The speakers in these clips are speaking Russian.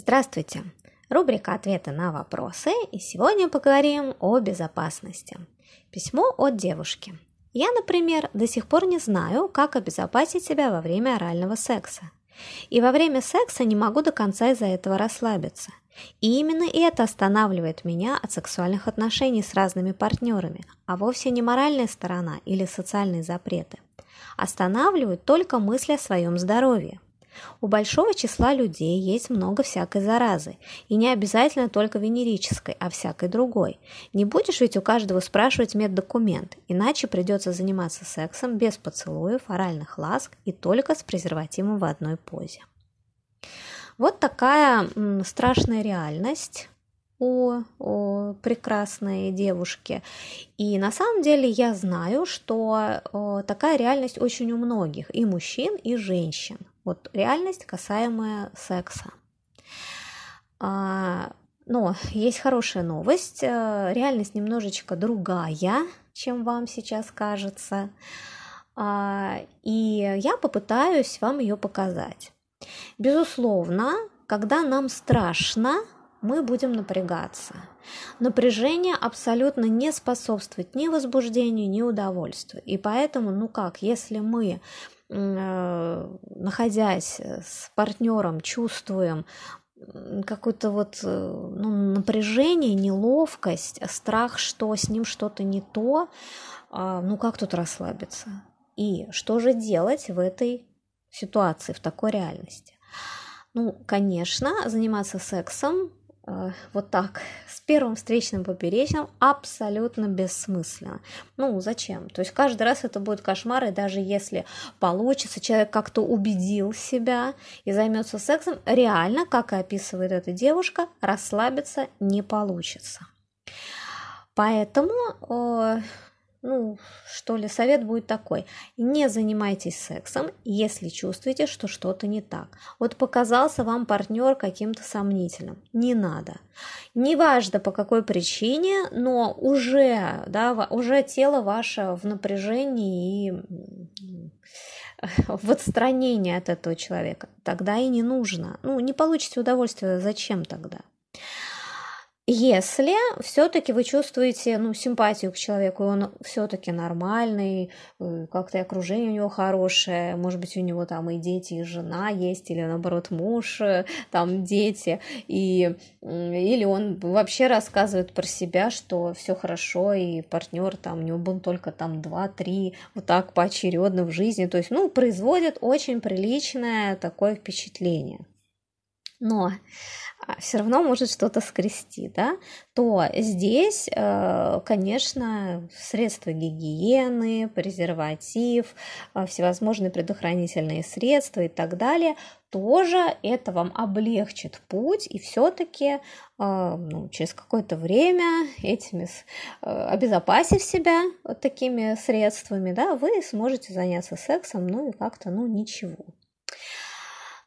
Здравствуйте! Рубрика «Ответы на вопросы» и сегодня поговорим о безопасности. Письмо от девушки. Я, например, до сих пор не знаю, как обезопасить себя во время орального секса. И во время секса не могу до конца из-за этого расслабиться. И именно это останавливает меня от сексуальных отношений с разными партнерами, а вовсе не моральная сторона или социальные запреты. Останавливают только мысли о своем здоровье – у большого числа людей есть много всякой заразы, и не обязательно только венерической, а всякой другой. Не будешь ведь у каждого спрашивать меддокумент, иначе придется заниматься сексом без поцелуев, оральных ласк и только с презервативом в одной позе. Вот такая страшная реальность у, у прекрасной девушки. И на самом деле я знаю, что о, такая реальность очень у многих, и мужчин, и женщин. Вот реальность, касаемая секса. А, но есть хорошая новость. Э, реальность немножечко другая, чем вам сейчас кажется. А, и я попытаюсь вам ее показать. Безусловно, когда нам страшно, мы будем напрягаться. Напряжение абсолютно не способствует ни возбуждению, ни удовольствию. И поэтому, ну как, если мы находясь с партнером, чувствуем какое-то вот э, ну, напряжение, неловкость, страх, что с ним что-то не то, а, ну как тут расслабиться? И что же делать в этой ситуации, в такой реальности? Ну, конечно, заниматься сексом Э, вот так, с первым встречным поперечным, абсолютно бессмысленно. Ну, зачем? То есть каждый раз это будет кошмар, и даже если получится, человек как-то убедил себя и займется сексом, реально, как и описывает эта девушка, расслабиться не получится. Поэтому э, ну, что ли, совет будет такой. Не занимайтесь сексом, если чувствуете, что что-то не так. Вот показался вам партнер каким-то сомнительным. Не надо. Неважно по какой причине, но уже, да, уже тело ваше в напряжении и в отстранении от этого человека. Тогда и не нужно. Ну, не получите удовольствия, зачем тогда? Если все-таки вы чувствуете ну, симпатию к человеку, он все-таки нормальный, э, как-то окружение у него хорошее, может быть, у него там и дети, и жена есть, или наоборот муж, э, там дети, и, или он вообще рассказывает про себя, что все хорошо, и партнер там, у него был только там 2-3, вот так поочередно в жизни, то есть, ну, производит очень приличное такое впечатление. Но а, все равно может что-то скрести, да, то здесь, э, конечно, средства гигиены, презерватив, э, всевозможные предохранительные средства и так далее, тоже это вам облегчит путь, и все-таки э, ну, через какое-то время этими, обезопасив себя вот такими средствами, да, вы сможете заняться сексом, ну и как-то, ну, ничего.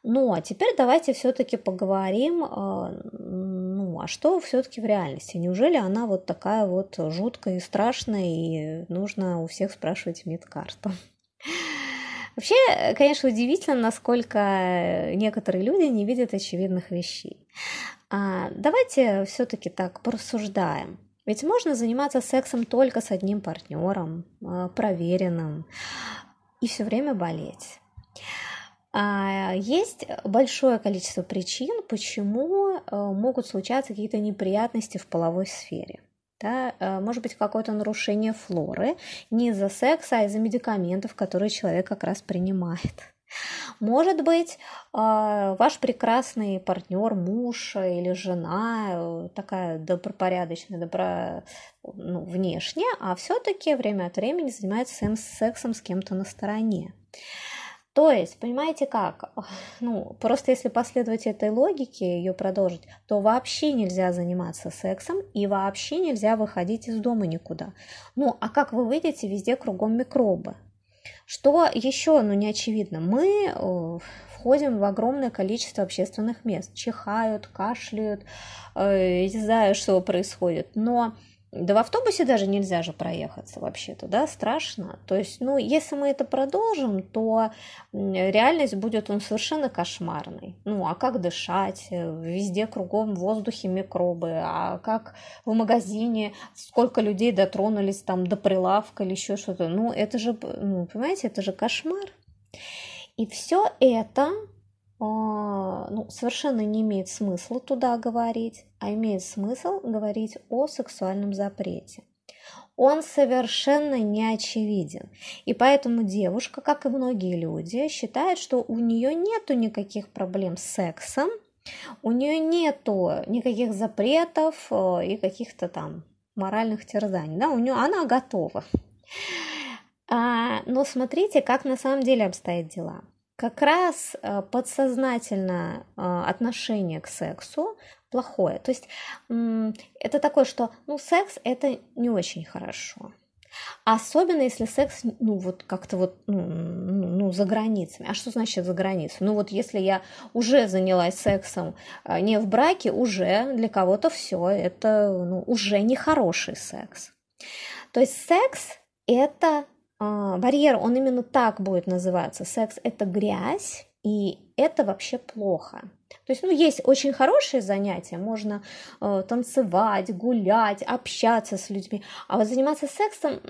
Ну, а теперь давайте все-таки поговорим, а, ну, а что все-таки в реальности? Неужели она вот такая вот жуткая и страшная, и нужно у всех спрашивать медкарту? Вообще, конечно, удивительно, насколько некоторые люди не видят очевидных вещей. А давайте все-таки так порассуждаем. Ведь можно заниматься сексом только с одним партнером, а, проверенным, и все время болеть. А, есть большое количество причин, почему э, могут случаться какие-то неприятности в половой сфере. Да, э, может быть какое-то нарушение флоры не из-за секса, а из-за медикаментов, которые человек как раз принимает. Может быть, а, ваш прекрасный партнер, муж или жена э, такая добропорядочная, добро, ну, внешне, а все-таки время от времени занимается сексом с кем-то на стороне. То есть, понимаете как? Ну, просто если последовать этой логике, ее продолжить, то вообще нельзя заниматься сексом и вообще нельзя выходить из дома никуда. Ну, а как вы выйдете, везде кругом микробы. Что еще, ну, не очевидно, мы э, входим в огромное количество общественных мест, чихают, кашляют, э, не знаю, что происходит, но Да в автобусе даже нельзя же проехаться вообще-то, да, страшно. То есть, ну, если мы это продолжим, то реальность будет он совершенно кошмарной. Ну, а как дышать? Везде кругом в воздухе микробы. А как в магазине сколько людей дотронулись там до прилавка или еще что-то? Ну, это же, ну, понимаете, это же кошмар. И все это ну, совершенно не имеет смысла туда говорить, а имеет смысл говорить о сексуальном запрете. Он совершенно не очевиден. И поэтому девушка, как и многие люди, считает, что у нее нету никаких проблем с сексом, у нее нету никаких запретов э, и каких-то там моральных терзаний. Да, у нее она готова. А, но смотрите, как на самом деле обстоят дела как раз э, подсознательное э, отношение к сексу плохое. То есть это такое, что ну, секс это не очень хорошо. Особенно если секс, ну, вот как-то вот, ну, ну, за границами. А что значит за границей? Ну, вот если я уже занялась сексом э, не в браке, уже для кого-то все, это ну, уже нехороший секс. То есть секс – это барьер, он именно так будет называться. Секс – это грязь, и это вообще плохо. То есть, ну, есть очень хорошие занятия, можно э, танцевать, гулять, общаться с людьми, а вот заниматься сексом,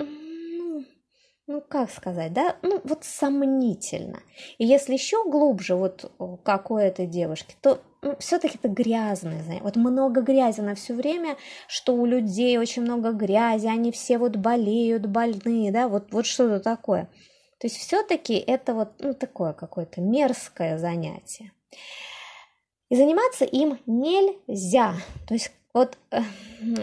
ну, как сказать, да, ну, вот сомнительно. И если еще глубже, вот как у этой девушки, то ну, все-таки это грязное занятие. Вот много грязи на все время, что у людей очень много грязи, они все вот болеют, больные, да, вот, вот что-то такое. То есть все-таки это вот ну, такое какое-то мерзкое занятие. И заниматься им нельзя. То есть вот, э,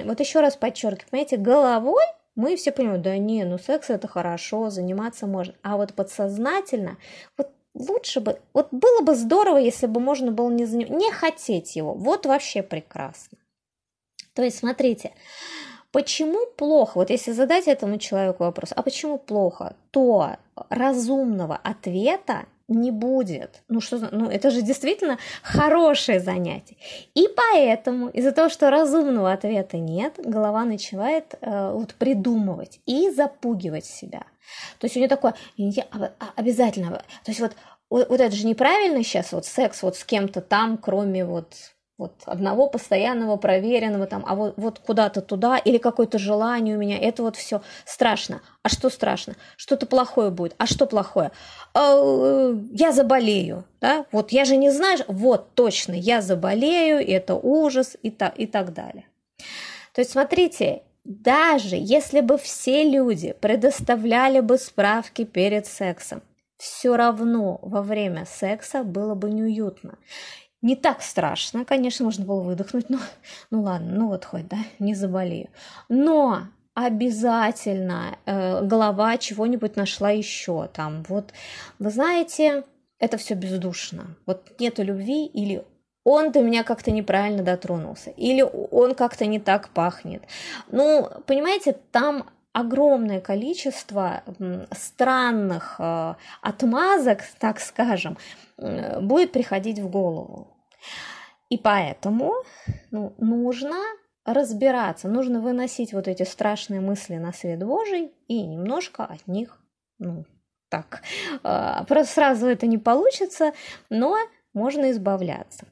вот еще раз подчеркиваю, понимаете, головой мы все понимаем, да не, ну секс это хорошо, заниматься можно. А вот подсознательно, вот лучше бы, вот было бы здорово, если бы можно было не, заним... не хотеть его. Вот вообще прекрасно. То есть, смотрите, почему плохо, вот если задать этому человеку вопрос, а почему плохо, то разумного ответа не будет. Ну что, ну это же действительно хорошее занятие. И поэтому из-за того, что разумного ответа нет, голова начинает э, вот придумывать и запугивать себя. То есть у нее такое, я обязательно, то есть вот, вот это же неправильно сейчас, вот секс вот с кем-то там, кроме вот вот одного постоянного, проверенного там, а вот, вот куда-то туда, или какое-то желание у меня, это вот все страшно. А что страшно? Что-то плохое будет. А что плохое? А, я заболею, да? Вот я же не знаю, вот точно, я заболею, это ужас и, та, и так далее. То есть смотрите, даже если бы все люди предоставляли бы справки перед сексом, все равно во время секса было бы неуютно. Не так страшно, конечно, можно было выдохнуть, но ну ладно, ну вот хоть, да, не заболею. Но обязательно э, голова чего-нибудь нашла еще там. Вот, вы знаете, это все бездушно. Вот нету любви или он до меня как-то неправильно дотронулся, или он как-то не так пахнет. Ну, понимаете, там огромное количество странных э, отмазок, так скажем, будет приходить в голову. И поэтому ну, нужно разбираться, нужно выносить вот эти страшные мысли на свет Божий и немножко от них, ну, так, э, просто сразу это не получится, но можно избавляться.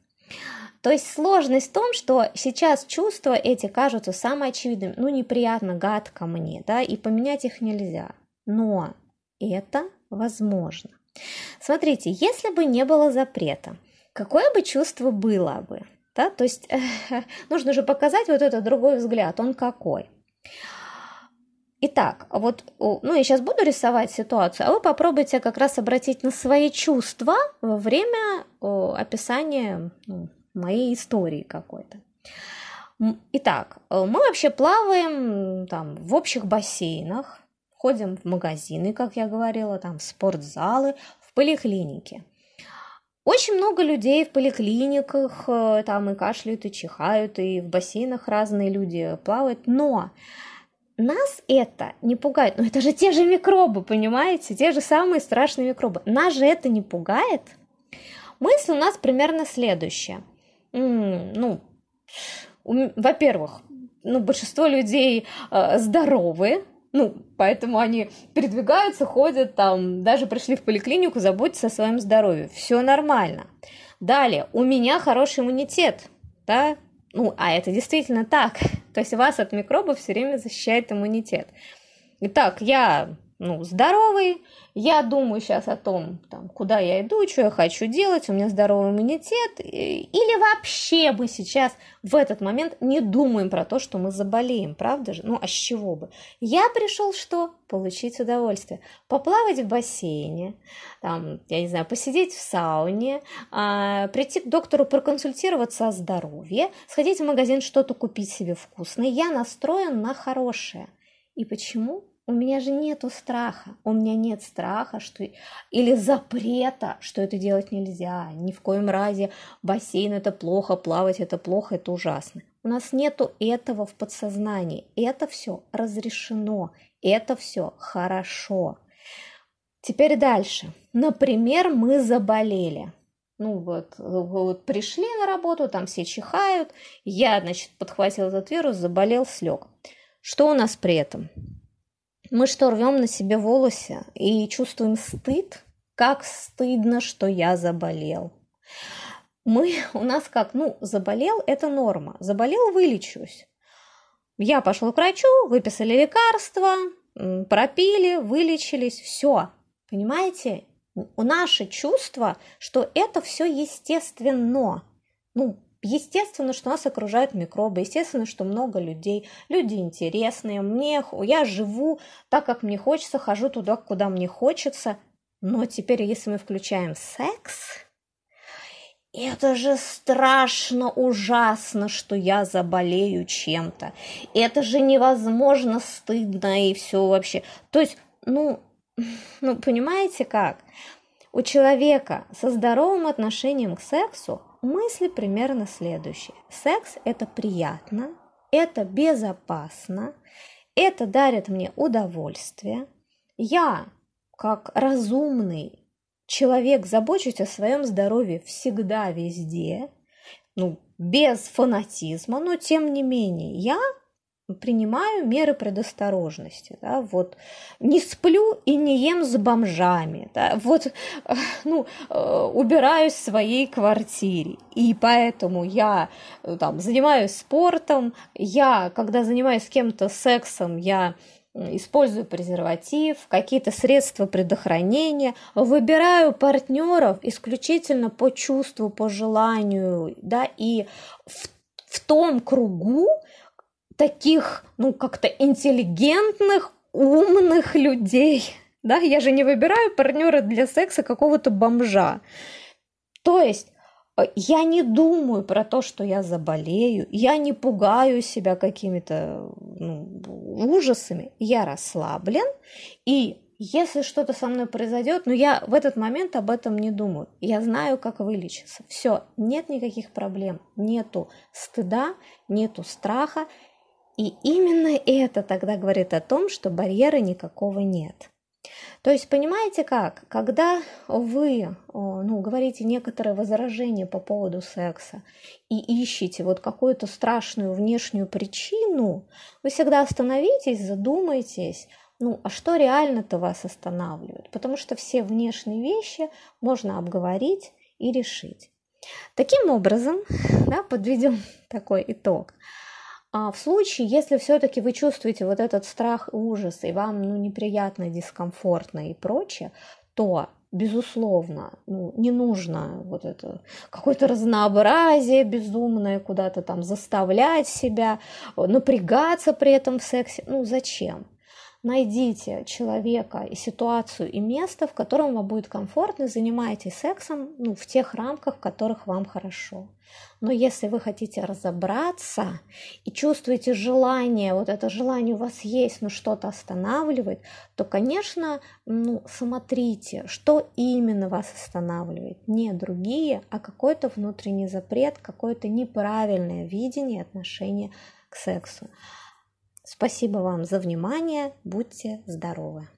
То есть сложность в том, что сейчас чувства эти кажутся самым очевидным, ну неприятно, гадко мне, да, и поменять их нельзя. Но это возможно. Смотрите, если бы не было запрета, какое бы чувство было бы? Да? То есть э, нужно же показать вот этот другой взгляд, он какой. Итак, вот, ну, я сейчас буду рисовать ситуацию, а вы попробуйте как раз обратить на свои чувства во время описания ну, моей истории какой-то. Итак, э, мы вообще плаваем там в общих бассейнах, ходим в магазины, как я говорила, там в спортзалы, в поликлинике. Очень много людей в поликлиниках, э, там и кашляют, и чихают, и в бассейнах разные люди плавают, но нас это не пугает. Но это же те же микробы, понимаете? Те же самые страшные микробы. Нас же это не пугает. Мысль у нас примерно следующая. Ну, во-первых, ну, большинство людей э, здоровые, ну, поэтому они передвигаются, ходят там, даже пришли в поликлинику, заботятся о своем здоровье. Все нормально. Далее, у меня хороший иммунитет, да, ну, а это действительно так. То есть вас от микробов все время защищает иммунитет. Итак, я ну, здоровый, я думаю сейчас о том, там, куда я иду, что я хочу делать, у меня здоровый иммунитет, или вообще мы сейчас в этот момент не думаем про то, что мы заболеем, правда же? Ну, а с чего бы? Я пришел что? Получить удовольствие. Поплавать в бассейне, там, я не знаю, посидеть в сауне, а, прийти к доктору проконсультироваться о здоровье, сходить в магазин, что-то купить себе вкусное. Я настроен на хорошее. И почему? У меня же нету страха, у меня нет страха, что или запрета, что это делать нельзя. Ни в коем разе бассейн это плохо, плавать это плохо, это ужасно. У нас нету этого в подсознании. Это все разрешено, это все хорошо. Теперь дальше. Например, мы заболели. Ну вот, вот пришли на работу, там все чихают, я, значит, подхватил этот вирус, заболел, слег. Что у нас при этом? Мы что, рвем на себе волосы и чувствуем стыд? Как стыдно, что я заболел. Мы, у нас как, ну, заболел – это норма. Заболел – вылечусь. Я пошел к врачу, выписали лекарства, пропили, вылечились, все. Понимаете? Наше чувство, что это все естественно. Ну, Естественно, что нас окружают микробы, естественно, что много людей, люди интересные, мне, я живу так, как мне хочется, хожу туда, куда мне хочется. Но теперь, если мы включаем секс, это же страшно ужасно, что я заболею чем-то. Это же невозможно стыдно и все вообще. То есть, ну, ну, понимаете как? У человека со здоровым отношением к сексу мысли примерно следующие. Секс – это приятно, это безопасно, это дарит мне удовольствие. Я, как разумный человек, забочусь о своем здоровье всегда, везде, ну, без фанатизма, но тем не менее, я принимаю меры предосторожности, да, вот. Не сплю и не ем с бомжами, да, вот, ну, э, убираюсь в своей квартире, и поэтому я э, там занимаюсь спортом, я, когда занимаюсь с кем-то сексом, я использую презерватив, какие-то средства предохранения, выбираю партнеров исключительно по чувству, по желанию, да, и в, в том кругу, таких, ну, как-то интеллигентных, умных людей. Да, я же не выбираю партнера для секса какого-то бомжа. То есть э, я не думаю про то, что я заболею, я не пугаю себя какими-то ну, ужасами, я расслаблен, и если что-то со мной произойдет, но ну, я в этот момент об этом не думаю. Я знаю, как вылечиться. Все, нет никаких проблем, нету стыда, нету страха, и именно это тогда говорит о том, что барьера никакого нет. То есть, понимаете как? Когда вы ну, говорите некоторые возражения по поводу секса и ищете вот какую-то страшную внешнюю причину, вы всегда остановитесь, задумайтесь, ну, а что реально-то вас останавливает? Потому что все внешние вещи можно обговорить и решить. Таким образом, да, подведем такой итог – а в случае, если все-таки вы чувствуете вот этот страх и ужас, и вам ну, неприятно, дискомфортно и прочее, то безусловно, ну, не нужно вот это какое-то разнообразие безумное, куда-то там заставлять себя, напрягаться при этом в сексе. Ну, зачем? Найдите человека и ситуацию и место, в котором вам будет комфортно, занимайтесь сексом ну, в тех рамках, в которых вам хорошо. Но если вы хотите разобраться и чувствуете желание, вот это желание у вас есть, но что-то останавливает, то, конечно, ну, смотрите, что именно вас останавливает. Не другие, а какой-то внутренний запрет, какое-то неправильное видение отношения к сексу. Спасибо вам за внимание. Будьте здоровы!